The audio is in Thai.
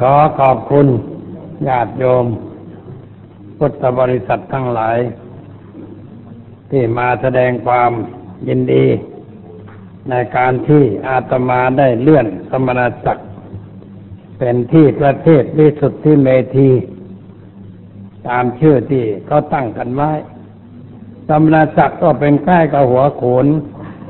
ขอขอบคุณญาติโยม พุทธบริษัททั้งหลาย ที่มาแสดงความยินดี ในการที่อาตมาได้เลื่อนสมณศักดิ์เป็นที่ประเทศวิสุทธิเมธี ตามชื่อที่เขาตั้งกันไว้สมณศักดิ์ก็เป็นใกล้กับหัวโขน